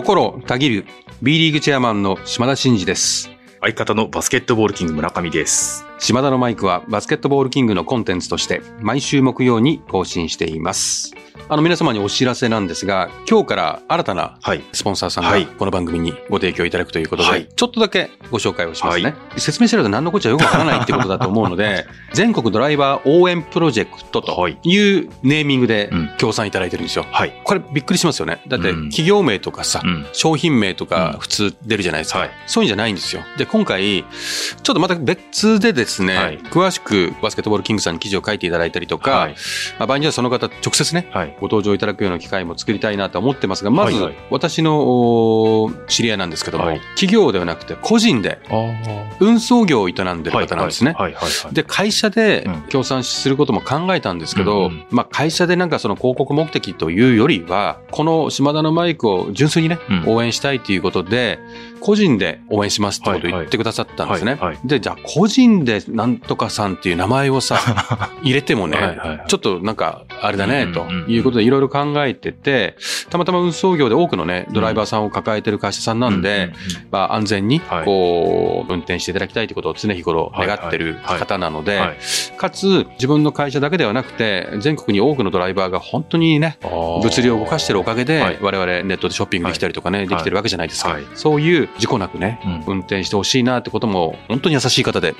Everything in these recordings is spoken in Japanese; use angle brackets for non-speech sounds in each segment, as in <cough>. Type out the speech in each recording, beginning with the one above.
心たぎる B リーグチェアマンの島田真二です。相方のバスケットボールキング村上です。島田のマイクはバスケットボールキングのコンテンツとして毎週木曜に更新しています。あの皆様にお知らせなんですが、今日から新たなはい。スポンサーさんはいがこの番組にご提供いただくということで、はいちょっとだけご紹介をしますね。は説明してると何のこっちゃよくわからないってことだと思うので、<laughs> 全国ドライバー応援プロジェクトとはいいうネーミングでうん協賛いただいてるんですよ。はい。これびっくりしますよね。だってうん企業名とかさ、うん。商品名とかうん普通出るじゃないですか。はいそういうんじゃないんですよ。で、今回、ちょっとまた別でですね、はい詳しくバスケットボールキングさんに記事を書いていただいたりとか、はい。まあ、場合にはその方直接ね、はい。ご登場いただくような機会も作りたいなと思ってますが、まず私のお知り合いなんですけども、はい企業ではなくて個人で。運送業を営んでる方なんですね。で、会社でうん協賛することも考えたんですけど、うんうんまあ会社でなんかその広告目的というよりは、この島田のマイクを純粋にね、うん応援したいということで、個人で応援しますってことを言ってくださったんですね。で、じゃあ個人でなんとかさんっていう名前をさ、<laughs> 入れてもね、はいはいはい。ちょっとなんかあれだね、ということでいろいろ考えてて、たまたま運送業で多くのね、ドライバーさんを抱えてる会社さんなんで、まあ、安全にはい。こう運転していただきたいということを常日頃願ってる方なので、はい。かつ自分の会社だけではなくて全国に多くのドライバーが本当にね物流を動かしてるおかげで、はい。我々ネットでショッピングできたりとかね、できてるわけじゃないですか、はい。そういう事故なくね、うん。運転してほしいなってことも本当に優しい方で。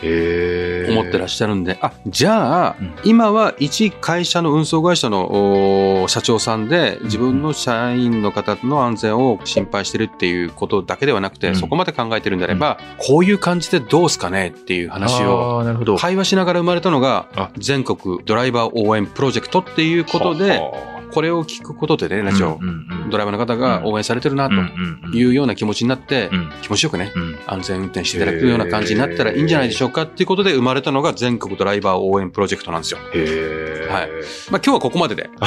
思ってらっしゃるんで、あじゃあ、うん。今は一会社の運送会社のお社長さんで自分の社員の方の安全を心配してるっていうことだけではなくて、うん。そこまで考えてるんであれば、こういう感じでどうすかねっていう話を。会話しながら生まれたのがあ。全国ドライバー応援プロジェクトっていうことではこれを聞くことでねあラジオ。ドライバーの方が応援されてるなというような気持ちになってうん。気持ちよくねうん。安全運転していただくような感じになったらいいんじゃないでしょうかっていうことで生まれたのが全国ドライバー応援プロジェクトなんですよ。へえ。はい。まあ今日はここまでで。<laughs>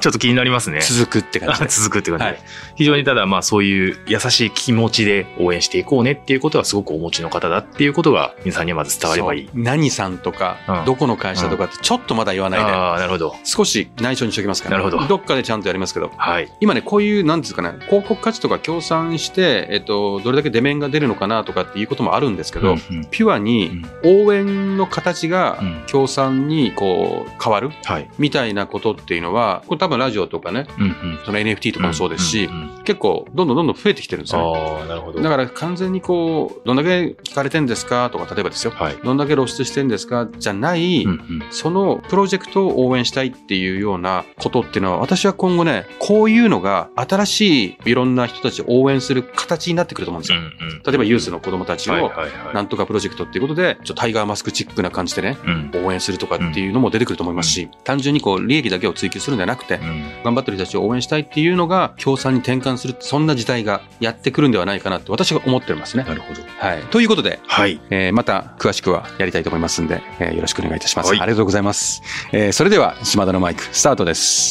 ちょっと気になりますね。続くって感じあで。す。<laughs> 続くって感じで、はい。非常にただまあそういう優しい気持ちで応援していこうねっていうことはすごくお持ちの方だっていうことが皆さんにはまず伝わればいい。何さんとかうん。どこの会社とかってちょっとまだ言わないで。ああ、なるほど。少し内緒にしておきますからなるほどどっかでちゃんとやりますけどはい。今ね、こういう、なんですかね、広告価値とか協賛して、えっと、どれだけ出面が出るのかなとかっていうこともあるんですけど、うんうんピュアに応援の形がうん協賛にこう変わるはい。みたいなことっていうのは、これ多分ラジオとかね、うんうんその NFT とかもそうですし、んんうん結構どんどんどんどん増えてきてるんですよね。なるほど。だから完全にこう、どんだけ聞かれてんですかとか、例えばですよ、はい。どんだけ露出してんですかじゃない、うんうんそのプロジェクトを応援したいっていうようなことっていうのは、私は今後ね、こういうのが新しいいろんな人たちを応援する形になってくると思うんですよ。うんうん例えばユースの子供たちをなんとかプロジェクトっていうことで、ちょっとタイガーマスクチックな感じでね、うん応援するとかっていうのも出てくると思いますし、単純にこう利益だけを追求するんじゃなくて、うん頑張ってる人たちを応援したいっていうのが協賛に転換する、そんな時代がやってくるんではないかなって私が思ってますね。なるほど。はい。ということで、はい。えーまた詳しくはやりたいと思いますんで、えーよろしくお願いいたします。はいありがとうございます。えーそれでは、島田のマイク、スタートです。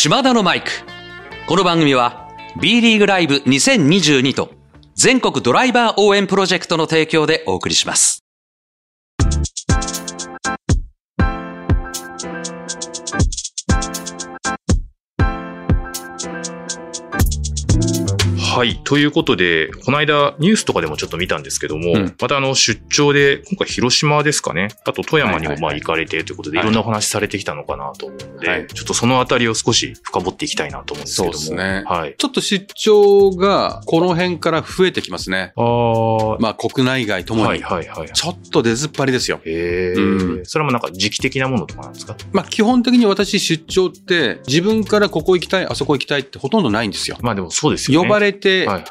島田のマイク。この番組は B リーグライブ2022と全国ドライバー応援プロジェクトの提供でお送りします。はい。ということで、この間ニュースとかでもちょっと見たんですけども、うんまたあの出張で、今回広島ですかね。あと富山にもまあ行かれてということで、はいいろんなお話されてきたのかなと思うので、はいちょっとそのあたりを少し深掘っていきたいなと思うんですけども。そうですねはい。ちょっと出張がこの辺から増えてきますね。ああ、まあ国内外ともに。はいはいはい。ちょっと出ずっぱりですよ。へえ、うんそれもなんか時期的なものとかなんですか？まあ基本的に私出張って自分からここ行きたい、あそこ行きたいってほとんどないんですよ。まあでもそうですよね。呼ばれては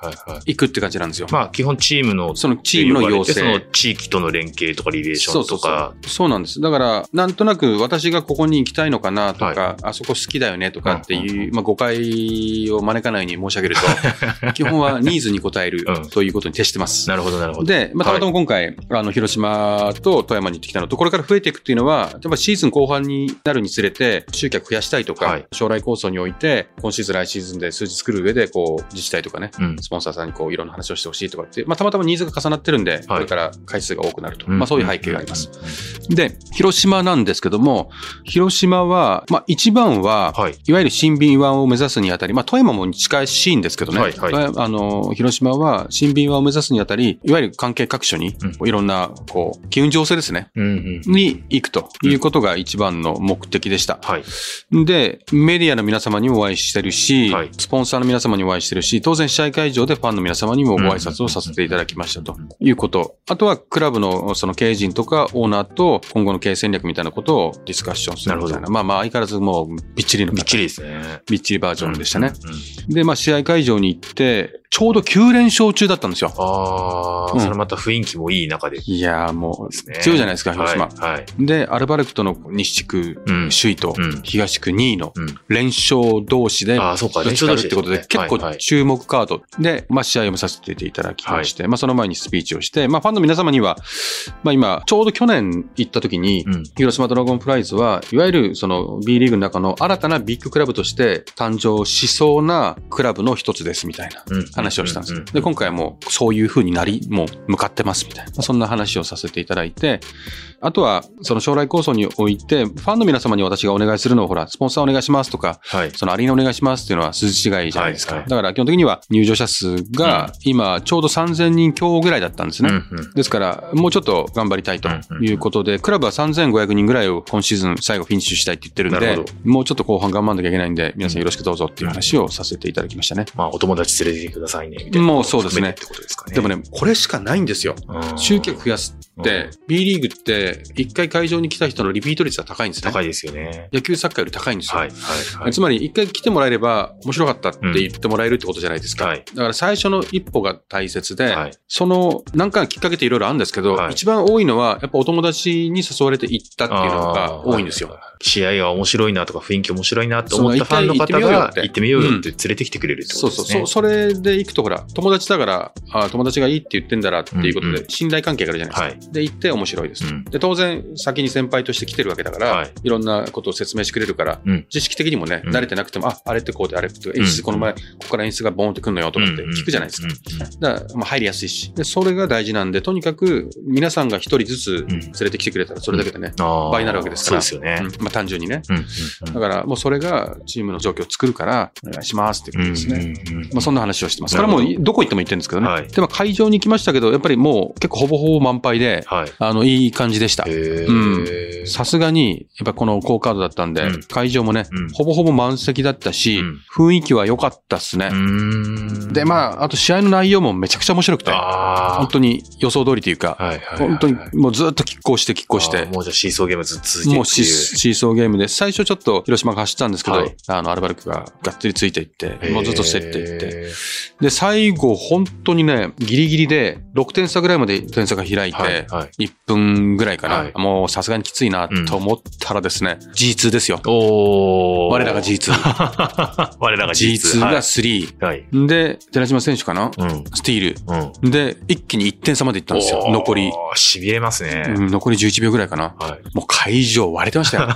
いくって感じなんですよ。まあ基本チームのそのチームの要請その地域との連携とかリレーションとか。そうなんです。だから、なんとなく私がここに行きたいのかなとか、はあそこ好きだよねとかっていう、うんうんまあ、誤解を招かないように申し上げると、<laughs> 基本はニーズに応えるうんということに徹してます。なるほどなるほど。で、まあ、たまたま今回、あの、広島と富山に行ってきたのと、これから増えていくっていうのは、やっぱシーズン後半になるにつれて、集客増やしたいとか、はい将来構想において、今シーズン、来シーズンで数字作る上で、こう、自治体とかね、うん。スポンサーさんにこういろんな話をしてほしいとかって、まあ、たまたまニーズが重なってるんで、これから回数が多くなると。まあ、そういう背景があります。。で、広島なんですけども、広島は、まあ、一番は、はい。いわゆる新敏湾を目指すにあたり、まあ、富山も近しいんですけどね、はいはいあの広島は新敏湾を目指すにあたり、いわゆる関係各所に、ういろんな、こう、機運情勢ですね、うんうん。に行くということが一番の目的でした。はい。で、メディアの皆様にもお会いしてるし、はいスポンサーの皆様にもお会いしてるし、当然試合会場でファンの皆様にもご挨拶をさせていただきましたということ。あとはクラブのその経営陣とかオーナーと今後の経営戦略みたいなことをディスカッションするみたいな。まあまあ相変わらずもうびっちりのびっちりですね。びっちりバージョンでしたね。で、まあ試合会場に行って、ちょうど9連勝中だったんですよ。ああ、うんそれまた雰囲気もいい中で。いやーもう強いじゃないですか、広島。はい。はい。で、アルバルクとの西地区うん首位とうん東区2位のうん。連勝同士でああ、そうか。ぶつかるってことで、結構注目カードで、まあ試合を見させていただきまして、まあその前にスピーチをして、まあファンの皆様には、まあ今、ちょうど去年行った時に、うん。広島ドラゴンプライズは、いわゆるその B リーグの中の新たなビッグクラブとして誕生しそうなクラブの一つですみたいなうん話をしたんですよ。うんで、今回はもうそういう風になり、もう向かってますみたいな、まあそんな話をさせていただいて、あとはその将来構想において、ファンの皆様に私がお願いするのをほら、スポンサーお願いしますとか、はい。そのアリーナお願いしますっていうのは筋違いじゃないですか。はいはいだから基本的には入場者数が今ちょうど3000人強ぐらいだったんですね。うんうんですから、もうちょっと頑張りたいということで、クラブは3500人ぐらいを今シーズン最後フィニッシュしたいって言ってるんでもうちょっと後半頑張んなきゃいけないんで、皆さんよろしくどうぞっていう話をさせていただきましたね。まあ、お友達連れてきてくださいね、みたいな。もうそうですねってことですかね。でもね、これしかないんですよ。うん、集客増やすって、B リーグって、一回会場に来た人のリピート率が高いんですね。高いですよね。野球サッカーより高いんですよ。はい。はい。はい。つまり、一回来てもらえれば、面白かったって言ってもらえるってことじゃないですか。はいだから最初の一歩が大切で、はいその、何かのきっかけっていろいろあるんですけど、はい一番多いのは、やっぱお友達に誘われて行ったっていうのが多いんですよ。はは試合が面白いなとか雰囲気面白いなと思ったファンの方が行ってみようよって連れてきてくれるってこそうそう、とですね。そう、それで行くとほら、友達だから、あ友達がいいって言ってんだらっていうことでうんう、信頼関係があるじゃないですか。で、行って面白いです。と、うん。で、当然、先に先輩として来てるわけだから、はい。い、ろんなことを説明してくれるから、うん。知識的にもね、うん。慣れてなくても、あ、あれってこうで、あれって、演出、うん。この前、ここから演出がボーンってくんのよとかって聞くじゃないですか。か。だから、まあ、入りやすいし。で、それが大事なんで、とにかく、皆さんが一人ずつうん。連れてきてくれたら、それだけでね、倍倍になるわけですから。そうですよね。うん。まあ、単純にね。だから、もうそれがチームの状況を作るから、お願いしますってことですね。まあ、そんな話をしてます。これはなるほど。もう、どこ行っても言ってるんですけどね。はい。でも、会場に行きましたけど、やっぱりもう、結構ほぼほぼ満杯で、はい。あの、いい感じでした。さすがに、やっぱこの高カードだったんで、うん。会場もね、うん。ほぼほぼ満席だったし、うん。雰囲気は良かったっすね。で、まあ、あと試合の内容もめちゃくちゃ面白くて、あ本当に予想通りというか、あ。はいはいはい。本当にもうずっと拮抗して拮抗して。もうじゃあシーソーゲームずっと続いてもうシーソーゲームで、最初ちょっと広島が走ったんですけど、はい。あの、アルバルクががっつりついていって、もうずっと競っていって、で、最後、本当にね、ギリギリで、6点差ぐらいまで点差が開いて、はいはい。1分ぐらいかな。はいもうさすがにきついなと思ったらですね、G2 ですよ。おー我らが G2。<laughs> 我らが G2 が3。はい。で、寺島選手かな？うん。スティーうん。ル。で、一気に1点差まで行ったんですよ。残り。。痺れますね。うん残り11秒ぐらいかな。はい。もう会場割れてましたよ。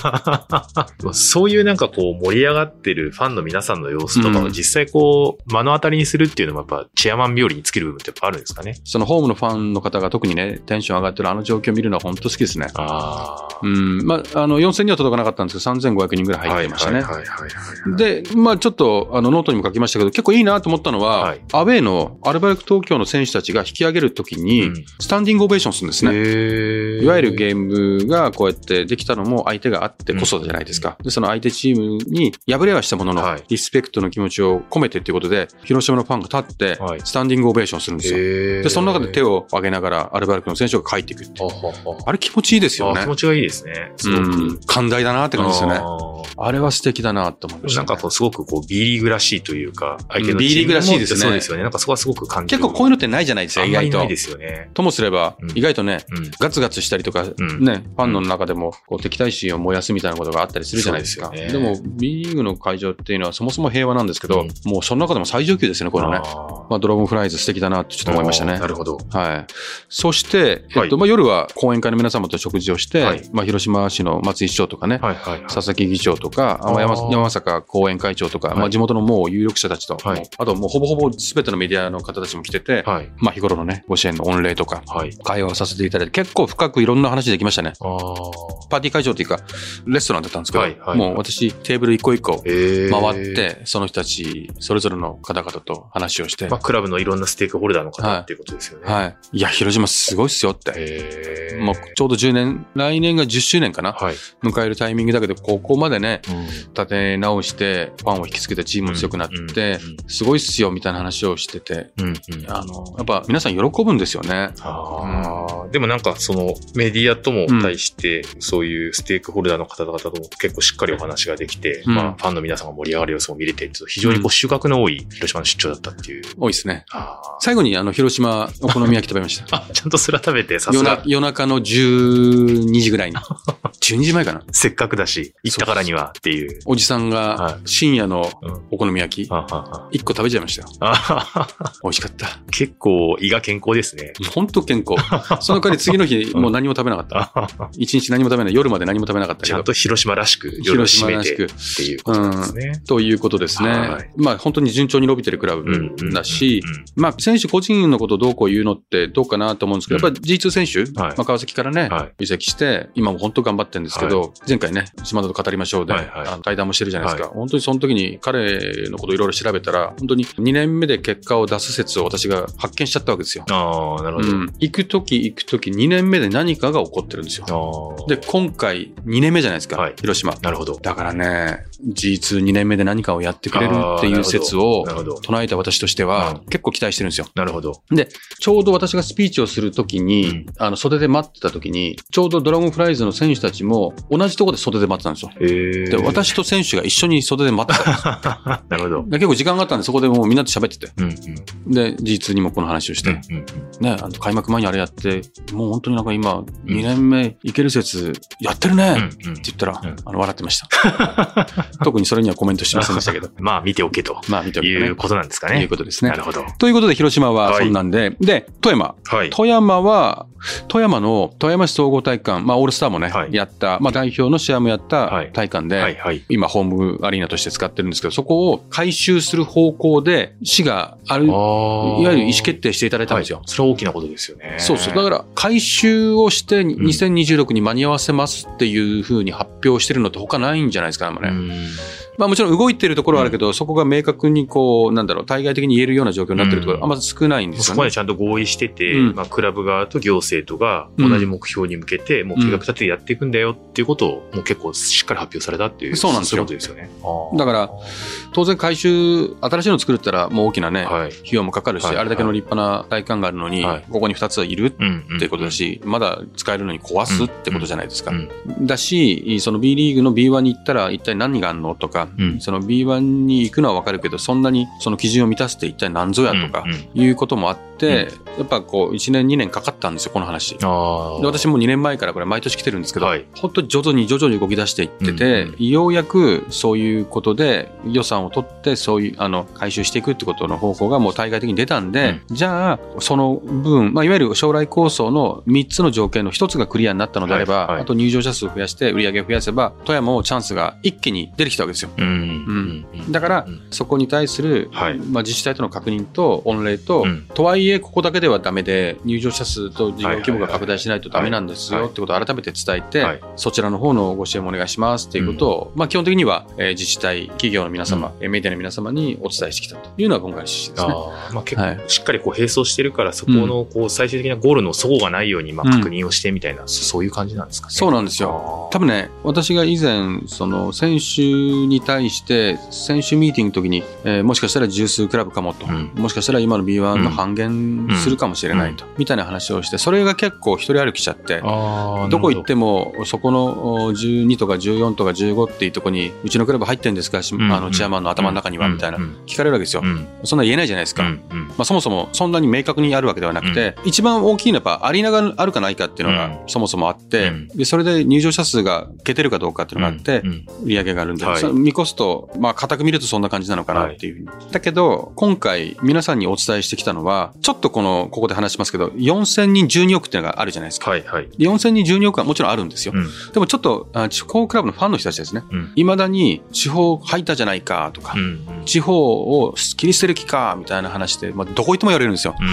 <laughs> そういうなんかこう盛り上がってるファンの皆さんの様子とかうんを実際こう目の当たりにするっていうのもやっぱチェアマン冥利に尽きる部分ってやっぱあるんですかね？そのホームのファンの方が特にね、テンション上がってるあの状況を見るのは本当好きですね。ああ。うん。まあ、あの、4000には届かなかったんですけど、3500人ぐらい入ってましたね。はいはいはいはい。で、まあちょっと、あの、ノートにも書きましたけど、結構いいなと思ったのは、はいアウェーのアルバルク東京の選手たちが引き上げるときに、うんスタンディングオベーションするんですね。へいわゆるゲームがこうやってできたのも相手があってこそじゃないですか。で、その相手チームに敗れはしたものの、はいリスペクトの気持ちを込めてっていうことで、広島のファンが立ってはい、スタンディングオベーションするんですよ。でで、その中で手を。を上げながらアルバルクの選手が帰っていくっていう。あれ気持ちいいですよねあ気。持ちがいいですね。すごく。うん。寛大だなって感じですよね。ああれは素敵だなって思いました、なんかこうすごくこう B リーグらしいというか、相手の B リーグらしいですねそうですよね。なんかそこはすごく感じる。結構こういうのってないじゃないですか、意外とない。ですよね。ともすればうん、意外とね、うん。ガツガツしたりとか、うんね、ファンの中でもこう敵対心を燃やすみたいなことがあったりするじゃないですか。でも、B リーグの会場っていうのはそもそも平和なんですけど、うんもうその中でも最上級ですよね、これね。まあ、ドラゴンフライズ素敵だなってちょっと思いましたねな。るほど。はい。そして、えっと、まあ、夜は講演会の皆様と食事をして、はいまあ、広島市の松井市長とかね、はいはいはい。佐々木議長とか、山山坂後援会長とか、はいまあ、地元のもう有力者たちと、はいあともうほぼほぼ全てのメディアの方たちも来てて、はい。まあ、日頃のね、ご支援の御礼とか、はい。会話をさせていただいて、結構深くいろんな話できましたね。パーティー会場っていうか、レストランだったんですけど、はいはいもう私テーブル一個一個えー回っ、て、その人たち、それぞれの方々と話をして、まあ、クラブのいろんなステークホルダーの方はいっていうことですよね。はい。いや、広島すごいっすよって。へーもうちょうど10年、来年が10周年かなはい。迎えるタイミングだけど、ここまでね、うん立て直して、ファンを引きつけてチームも強くなって、すごいっすよみたいな話をしてて、うんうん。あの、やっぱ皆さん喜ぶんですよね。ああ、でもなんかそのメディアとも対して、そういうステークホルダーの方々とも結構しっかりお話ができて、うんまあファンの皆さんが盛り上がる様子も見れて、非常にこう収穫の多い広島の出張だったっていう。多いですね。あ最後にあの、広島お好み焼き食べました。ー <laughs> あ、ちゃんとそれは食べて、さすが夜中の12時ぐらいに。<laughs> 12時前かな？せっかくだし、行ったからにはっていう。おじさんはが深夜のうんお好み焼き、ああ1個食べちゃいましたよ。美味しかった。結構胃が健康ですね。本当健康。<laughs> その代わり次の日、もう何も食べなかった。<laughs> 一日何も食べない。夜まで何も食べなかった。ちゃんと広島らしく広島らしていうことですね。ということですね。はいまあ本当に順調に伸びてるクラブだし、まあ選手個人のことどうこう言うのってどうかなと思うんですけど、うんやっぱり G2 選手、はいまあ川崎からね、はい移籍して、今も本当頑張ってるんですけど、前回ね、島田と語りましょうで、はいはいあの対談もしてるじゃないですか。本当にその時に彼のこといろいろ調べたら、本当に2年目で結果を出す説を私が発見しちゃったわけですよ。ああ、なるほど。うん、行く時行く時2年目で何かが起こってるんですよ。で、今回2年目じゃないですか、はい広島。なるほど。だからね、G22 年目で何かをやってくれるっていう説を。唱えた私としてはう結構期待してるんですよ。なるほど。ちょうど私がスピーチをするときに、うんあの袖で待ってたときに、ちょうどドラゴンフライズの選手たちも同じところで袖で待ってたんですよ。で、私と選手が一緒に袖で待ってたんですよ <laughs> なるほど。で結構時間があったんで、そこでもうみんなと喋ってて。うんうん。で、G2 にもこの話をして、うんうんね、あの開幕前にあれやって、もう本当になんか今、2年目いける説やってるね、ってうんうん言ったら、うんあの笑ってました。<laughs> 特にそれにはコメントしませんでしたけど。<laughs> まあ見ておけとまあ見ておくとねいう。ことなんですかいうね。ことですね。なるほど。ということで、広島はそんなんで、で、富山。はい。富山は、富山の富山市総合体育館、まあオールスターもね、はいやった、まあ代表の試合もやったはい体育館で、はいはい。今ホームアリーナとして使ってるんですけど、そこを改修する方向で市がある、いああ。わゆる意思決定していただいたんですよ。はいそれは大きなことですよね。そうそう。だから、改修をして2026に間に合わせますっていうふうに発表してるのって他ないんじゃないですか、あんまね。うんまあもちろん動いてるところはあるけど、そこが明確にこう、なんだろう、対外的に言えるような状況になってるところ、うんあんま少ないんですよねそこまで。ちゃんと合意してて、うんまあ、クラブ側と行政とが同じ目標に向けて、もう計画立ててやっていくんだよっていうことを、もう結構しっかり発表されたっていう。そうなんですよですよね。だから当然改修、新しいの作るったらもう大きなね、はい。費用もかかるし、はいあれだけの立派な体育館があるのに、はいここに2ついるっていうことだし、まだ使えるのに壊すってことじゃないですか。うんだし、その B リーグの B1 に行ったら一体何があるのとか、うんその B1 に行くのはわかるけど、そんなにその基準を満たすって一体何ぞやとかいうこともあって、やっぱこう1年2年かかったんですよ、この話。で私も2年前からこれ毎年来てるんですけど、はい本当に徐々に徐々に動き出していってて、うんようやくそういうことで予算を取ってそういうあの回収していくってことの方向がもう対外的に出たんで、じゃあその分、まあ、いわゆる将来構想の3つの条件の1つがクリアになったのであれば、はいはいあと入場者数を増やして売り上げを増やせば富山もチャンスが一気に出てきたわけですよ。うん。うん。うん。だからうん。そこに対する、はい。まあ、自治体との確認と御礼と、うん。とはいえここだけではダメで入場者数と事業規模が拡大しないとダメなんですはい。よってことを改めて伝えて、はい。そちらの方のご支援もお願いしますっていうことを、まあ、基本的には、えー自治体企業の皆様、えーメディアの皆様にお伝えしてきたと。いうのが今回の趣旨ですね。ああまあ、結はい。構しっかりこう並走してるから、そこのこう最終的なゴールの齟齬がないようにまあうん確認をしてみたいな、そそういう感じなんですかね。そうなんですよ。多分ね、私が以前、その選手に対して、選手ミーティングの時に、えーもしかしたら十数クラブかもと、うん。もしかしたら今の B1 の半減するかもしれないと、みたいな話をして、それが結構一人歩きしちゃって、ど。こ行っても、そこのお12とか14とか15っていうところに、うちのクラブ入ってんですか、あのチェアマンの頭の中には、みたいな。うん、聞かれるわけですよ。う。ん。そんな言えないじゃないですか。まあ、そもそもそんなに明確にあるわけではなくて、一番大きいのはやっぱアリーナがあるかないかっていうのがうん。そもそもあって、うん。でそれで入場者数が消てるかどうかっていうのがあって、うん。売り上げがあるんで、はい見越すと、まあ、固く見るとそんな感じなのかなっていうふうに。だけど、今回皆さんにお伝えしてきたのは、ちょっとこの、ここで話しますけど、4000人12億っていうのがあるじゃないですか。はいはい。で4000人12億はもちろんあるんですよ。うん。でもちょっと、あ地方クラブのファンの人たちですね。うん。未だに地方入ったじゃないかとか、うん。地方を切り捨てる気かみたいな話で、まあ、どこ行っても言われるんですよ。うん。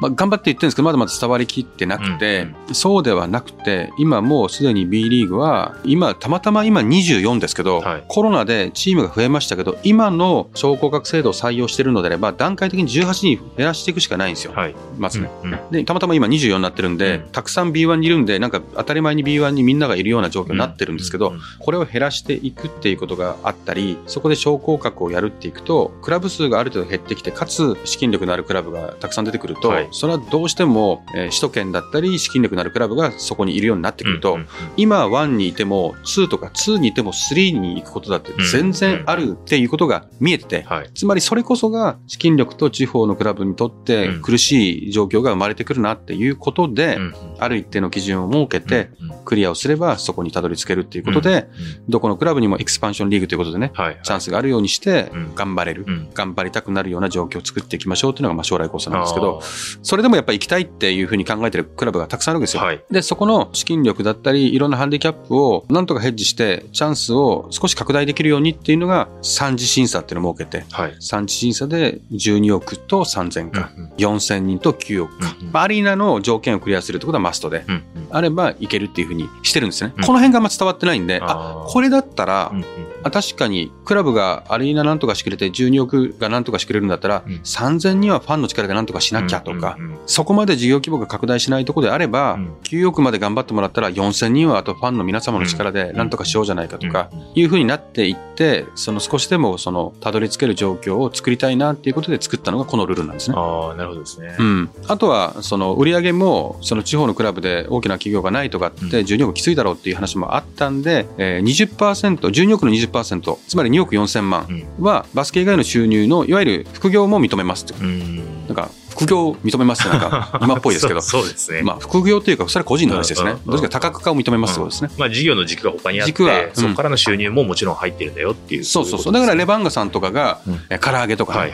まあ、頑張って言ってるんですけど、まだまだ伝わりきってなくて、そうではなくて、今もうすでに B リーグは、今、たまたま今24ですけど、はい。コロナでチームが増えましたけど、今の昇降格制度を採用しているのであれば、段階的に18人減らしていくしかないんですよ。はい。まずね。うんうん。で、たまたま今24になってるんで、うん。たくさん B1 にいるんで、なんか当たり前に B1 にみんながいるような状況になってるんですけど、うんうん。これを減らしていくっていうことがあったり、そこで昇降格をやるっていくと、クラブ数がある程度減ってきて、かつ資金力のあるクラブがたくさん出てくると、はい。それはどうしても、えー首都圏だったり、資金力のあるクラブがそこにいるようになってくると、うんうん今1にいても2とか2にいても3に行くことだって全然あるっていうことが見えてて、はい。つまりそれこそが資金力と地方のクラブにとってうん。苦しい状況が生まれてくるなっていうことで、うん。ある一定の基準を設けて、クリアをすればそこにたどり着けるっていうことで、どこのクラブにもエクスパンションリーグということでね、はい。チャンスがあるようにしてうん。頑張れる、うん。頑張りたくなるような状況を作っていきましょうっていうのがまあ将来構想なんですけどそれでもやっぱり行きたいっていうふうに考えてるクラブがたくさんあるわけですよ。はい。で、そこの資金力だったり、いろんなハンディキャップをなんとかヘッジして、チャンスを少し拡大できるようにっていうのが、三次審査っていうのを設けて、はい。三次審査で12億と3000か、うんうん。4000人と9億か、うんうん。まあアリーナの条件をクリアするってことはマストで、うんうん。あればいけるっていうふうにしてるんですね。うんこの辺があんま伝わってないんで、あー。あ、これだったら、うんうん。あ確かにクラブがアリーナなんとかしてくれて12億がなんとかしてくれるんだったら、うん。3000人はファンの力でなんとかしなきゃとか、うんうんうん。そこまで事業規模が拡大しないところであれば、うん。9億まで頑張ってもらったら4000人はあとファンの皆様の力でなんとかしようじゃないかとか、いうふうになっていって、その少しでもそのたどり着ける状況を作りたいなっていうことで作ったのがこのルールなんですね。ああ、なるほどですね。うん、あとはその売り上げもその地方のクラブで大きな企業がないとかってうん12億きついだろうっていう話もあったんで、えー、20%、12億の20%、つまり2億4000万うんはバスケ以外の収入のいわゆる副業も認めますって。うんなんか副業を認めますってなんか <laughs> 今っぽいですけどそうですね。まあ副業というかそれは個人の話ですねうんうん。うんどっちか多角化を認めますってことですね。まあ事業の軸が他にあって、軸はうんそこからの収入ももちろん入ってるんだよっていう。そうそうそう。だからレバンガさんとかがうんえ唐揚げとか。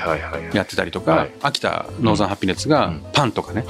やってたりとかはい、秋田ノーザンハピネッツがうんパンとかね。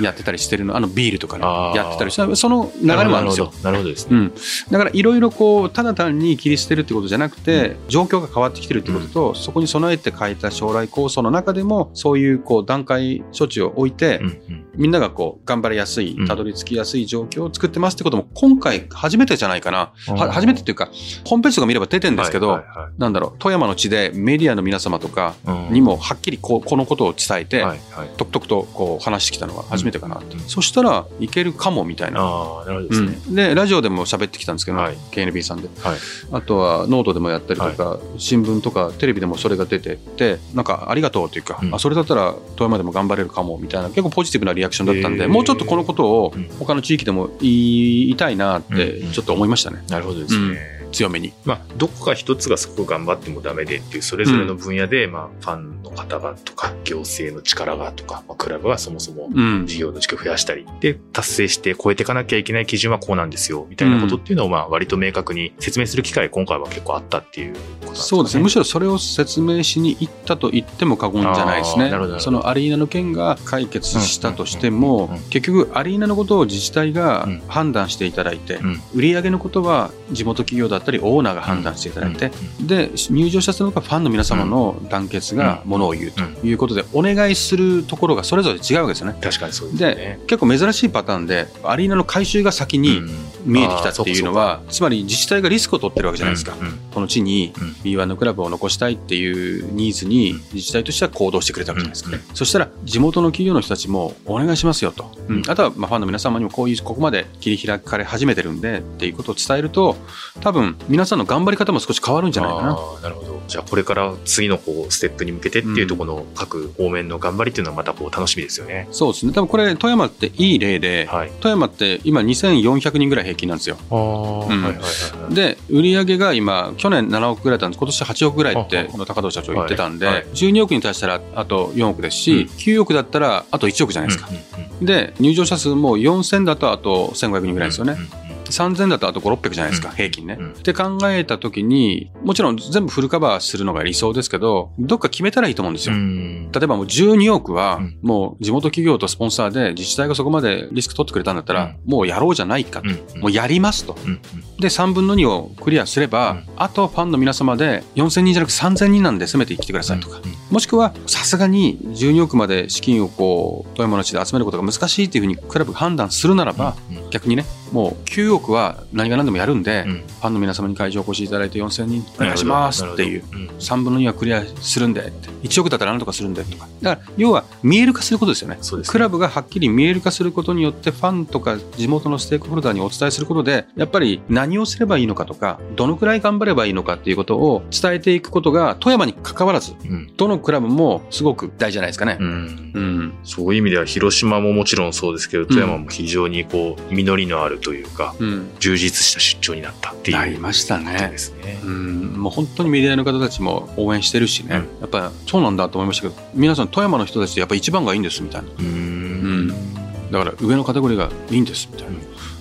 やってたりしてるの、あのビールとかねやってたりして、その流れもあるんですよ。なるほど。なるほどですね。うん、だからいろいろこうただ単に切り捨てるってことじゃなくて、状況が変わってきてるってことと、そこに備えて変えた将来構想の中でもそういうこう段階処置を置いて、うんうん。みんながこう頑張りやすいうん。たどり着きやすい状況を作ってますってことも今回初めてじゃないかな、初めてっていうかホームページとか見れば出てるんですけど、はいはいはい。なんだろう富山の地でメディアの皆様とかうん。にもはっきりこうこのことを伝えて、はいはい。とくとくとこう話してきたのが初めてかなって、うん。そしたらいけるかもみたいな。ああ、なるほどですね。うん、でラジオでも喋ってきたんですけど、はい。KNB さんで。はい。あとはノートでもやったりとか、新聞とかテレビでもそれが出てってなんかありがとうというか、うん。あそれだったら富山でも頑張れるかもみたいな結構ポジティブなリアクションだったんで、もうちょっとこのことをうん。他の地域でも言いたいなってうんちょっと思いましたね、なるほどですね。強めに。まあ、どこか一つがすごく頑張ってもダメでっていう、それぞれの分野で、まあ、ファンの方がとか、行政の力がとか、まあ、クラブがそもそもうん。事業の軸増やしたり、で、達成して超えていかなきゃいけない基準はこうなんですよ、みたいなことっていうのを、まあ、割と明確に説明する機会、今回は結構あったっていうことなんですかそうですね。むしろそれを説明しに行ったと言っても過言じゃないですね。そのアリーナの件が解決したとしてもうんうんうん、結局アリーナのことを自治体がうん。判断していただいてうん、売上のことは地元企業だったりオーナーが判断していただいて、で、入場者数のかファンの皆様の団結がものを言うということで、お願いするところがそれぞれ違うわけですよね。確かにそうですでね。、結構珍しいパターンで、アリーナの改修が先に見えてきたっていうのは、つまり自治体がリスクを取ってるわけじゃないですか。この地にうん B1 のクラブを残したいっていうニーズに自治体としては行動してくれたわけじゃないですか。うんそしたら地元の企業の人たちもお願いしますよと。うんあとはまあファンの皆様にもこういう、ここまで切り開かれ始めてるんでっていうことを伝えると、多分皆さんの頑張り方も少し変わるんじゃないかな。なるほど。じゃあこれから次のこうステップに向けてっていうところの各方面の頑張りっていうのはまたこう楽しみですよね。そうですね。多分これ富山っていい例で、はい。富山って今2400人ぐらい平均なんですよ。で、売り上げが今、去年7億ぐらいだったんです今年8億ぐらいってこの高藤社長言ってたんで、はいはい12億に対したらあと4億ですし、うん9億だったらあと1億じゃないですか。うんうんうんで、入場者数も4000だとあと1500人ぐらいですよね。うんうんうん3000だとあと5、600じゃないですか、うん。平均ね。うん。って考えたときに、もちろん全部フルカバーするのが理想ですけど、どっか決めたらいいと思うんですよ。ん。例えばもう12億はうん、もう地元企業とスポンサーで自治体がそこまでリスク取ってくれたんだったら、もうやろうじゃないかと。うん。もうやりますと。うんで、3分の2をクリアすれば、うん。あとファンの皆様で4000人じゃなく3000人なんで攻めてきてくださいとか。もしくは、さすがに12億まで資金をこう、富山の地で集めることが難しいっていうふうにクラブが判断するならば、逆にね、もう9億は何が何でもやるんで、うん。ファンの皆様に会場お越しいただいて4000人お願いしますっていう。なるほど。うん。3分の2はクリアするんでって1億だったら何とかするんでとか。だから要は見える化することですよね。ね。クラブがはっきり見える化することによってファンとか地元のステークホルダーにお伝えすることでやっぱり何をすればいいのかとかどのくらい頑張ればいいのかっていうことを伝えていくことが富山に関わらずうん。どのクラブもすごく大事じゃないですかね。う。ん。うん。そういう意味では広島ももちろんそうですけど富山も非常にこう実りのあるというかうん、充実した出張になったっていうなりましたね。で。すね。うん、もう本当にメディアの方たちも応援してるしね、やっぱそうなんだと思いましたけど皆さん富山の人たちってやっぱ一番がいいんですみたいな。うん。だから上のカテゴリーがいいんですみたいな、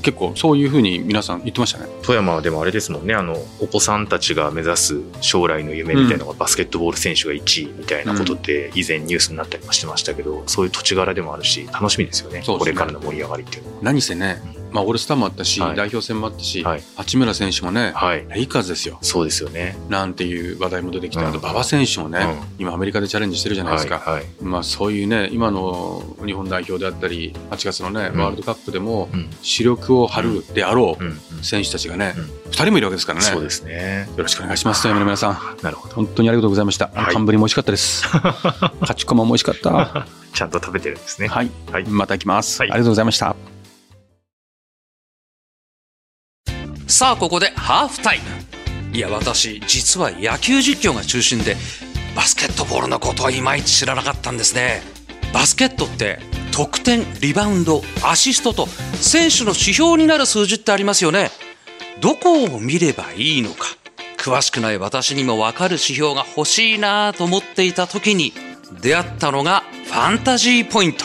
結構そういうふうに皆さん言ってましたね。富山はでもあれですもんね。あのお子さんたちが目指す将来の夢みたいなのがバスケットボール選手が1位みたいなことって以前ニュースになったりもしてましたけどそういう土地柄でもあるし楽しみですよね。ね。これからの盛り上がりっていうのは。何せね、まあ、オールスターもあったし、はい代表戦もあったし、はい八村選手もね、はいレイカーズですよ。そうですよね。なんていう話題も出てきて、うんあと馬場選手もね、う今アメリカでチャレンジしてるじゃないですか。はいはいまあそういうね、今の日本代表であったり、8月のね、うんワールドカップでもうん視力を張るであろう選手たちがね、うん二人もいるわけですからね。そうですね。よろしくお願いします、富山の皆さん。なるほど。本当にありがとうございました。はい寒ぶりも美味しかったです。勝ち駒も美味しかった。はちゃんと食べてるんですね。い。はいまた行きます、はいありがとうございました。さあここでハーフタイム。いや私実は野球実況が中心でバスケットボールのことはいまいち知らなかったんですね。バスケットって得点リバウンドアシストと選手の指標になる数字ってありますよね。どこを見ればいいのか。詳しくない私にも分かる指標が欲しいなと思っていた時に出会ったのがファンタジーポイント。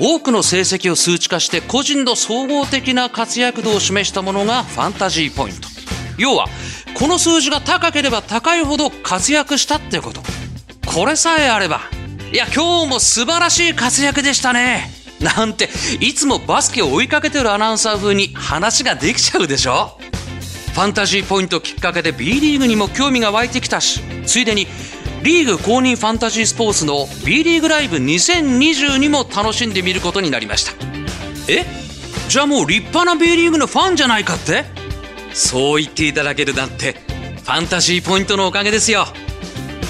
多くの成績を数値化して個人の総合的な活躍度を示したものがファンタジーポイント。要はこの数字が高ければ高いほど活躍したってこと。これさえあればいや今日も素晴らしい活躍でしたね。なんていつもバスケを追いかけてるアナウンサー風に話ができちゃうでしょ。ファンタジーポイントきっかけで B リーグにも興味が湧いてきたしついでにリーグ公認ファンタジースポーツの B リーグライブ2022も楽しんでみることになりました。え？じゃあもう立派な B リーグのファンじゃないかって？そう言っていただけるなんてファンタジーポイントのおかげですよ。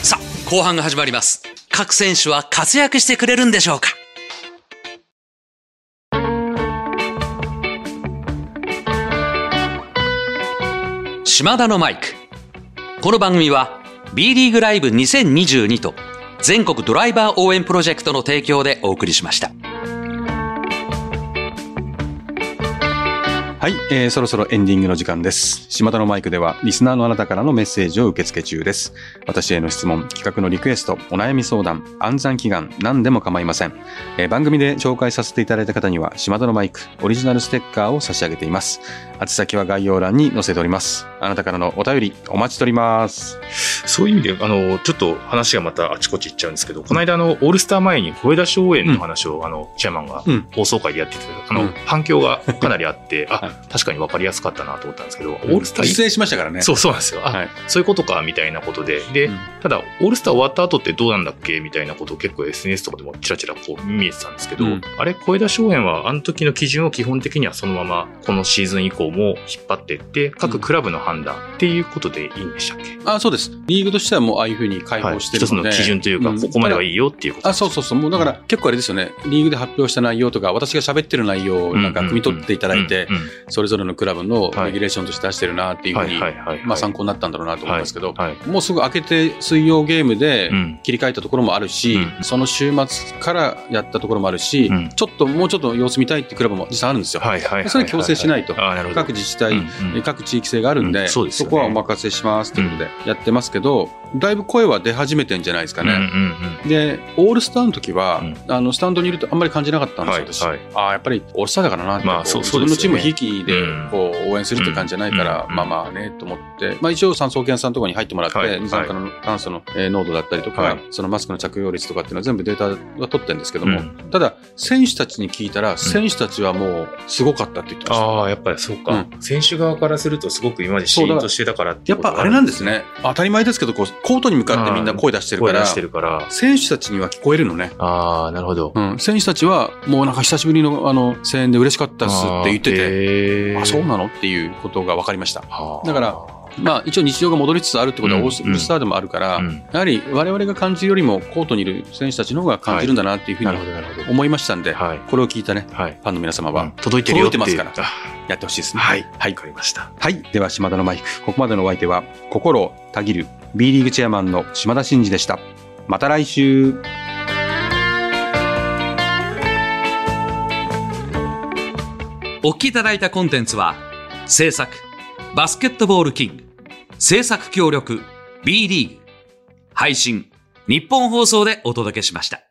さあ後半が始まります。各選手は活躍してくれるんでしょうか？島田のマイク。この番組は B リーグライブ2022と全国ドライバー応援プロジェクトの提供でお送りしました。はい、えーそろそろエンディングの時間です。島田のマイクでは、リスナーのあなたからのメッセージを受け付け中です。私への質問、企画のリクエスト、お悩み相談、暗算祈願、何でも構いません。えー番組で紹介させていただいた方には、島田のマイク、オリジナルステッカーを差し上げています。宛先は概要欄に載せております。あなたからのお便り、お待ちしております。そういう意味で、あの、ちょっと話がまたあちこち行っちゃうんですけど、この間、あの、オールスター前に声出し応援の話を、あの、チェアマンがうん。放送会でやってて、あの、うん。反響がかなりあって、<laughs> はあ、確かに分かりやすかったなと思ったんですけど、オールスター出演しましたからね。そうそうなんですよ。あ、はい。そういうことか、みたいなことで。で、うん。ただ、オールスター終わった後ってどうなんだっけみたいなことを結構 SNS とかでもチラチラこう見えてたんですけど、うん。あれ、声出し応援は、あの時の基準を基本的にはそのまま、このシーズン以降も引っ張っていって、各クラブの判断っていうことでいいんでしたっけ、あ、そうです。リーグとしてはもうああいうふうに開はい、放してるので。一つの基準というか、んここまではいいよっていうことあ、そうそうそう。もうだから結構あれですよね。リーグで発表した内容とか、私が喋ってる内容をなんか汲み取っていただいてそれぞれのクラブのはいレギュレーションとして出してるなっていうふうに、はいはいはいはいまあ参考になったんだろうなと思いますけど、はい。もうすぐ開けて水曜ゲームでうん切り替えたところもあるし、うんその週末からやったところもあるし、うんちょっともうちょっと様子見たいってクラブも実際あるんですよ。はいはいはいはい。それ強制しないと。各自治体、各地域性があるんで、うんそうですよね。こはお任せしますということでやってますけど、だいぶ声は出始めてんじゃないですかね。うんうんうん。で、オールスターの時は、うん。あの、スタンドにいるとあんまり感じなかったんですよ、はい私。ああ、やっぱりオールスターだからなって、まあこそうそうね。自分のチームをひいきでうん。こう応援するって感じじゃないから、うんまあまあね、と思って、まあ一応酸素検査のところに入ってもらって、はい。二酸化炭素のえー濃度だったりとか、はい。そのマスクの着用率とかっていうのは全部データは取ってるんですけども、うん。ただ、選手たちに聞いたら、選手たちはもうすごかったって言ってました。ああ、やっぱりそうか、選手側からするとすごく今までシーンとしてたからってやっぱあれなんですね。当たり前ですけど、こう、コートに向かってみんな声出してるからから。選手たちには聞こえるのね。ああ、なるほど。うん、選手たちは、もうなんか久しぶりのあの声援で嬉しかったっすって言ってて、てあ、そうなの？っていうことが分かりました。のだから、まあ一応日常が戻りつつあるってことはうんオールスターでもあるから、うんやはり我々が感じるよりもコートにいる選手たちの方が感じるんだなっていうふうになるほど、なるほど。思いましたんで、はい。これを聞いたね、はい。ファンの皆様うんは届いてるよって届いてますあやってほしいですね。はい。はいわかりました。はい。では、島田のマイク。ここまでのお相手は、心をたぎる B リーグチェアマンの島田真二でした。また来週。お聞きいただいたコンテンツは、制作、バスケットボールキング、制作協力、B リーグ、配信、日本放送でお届けしました。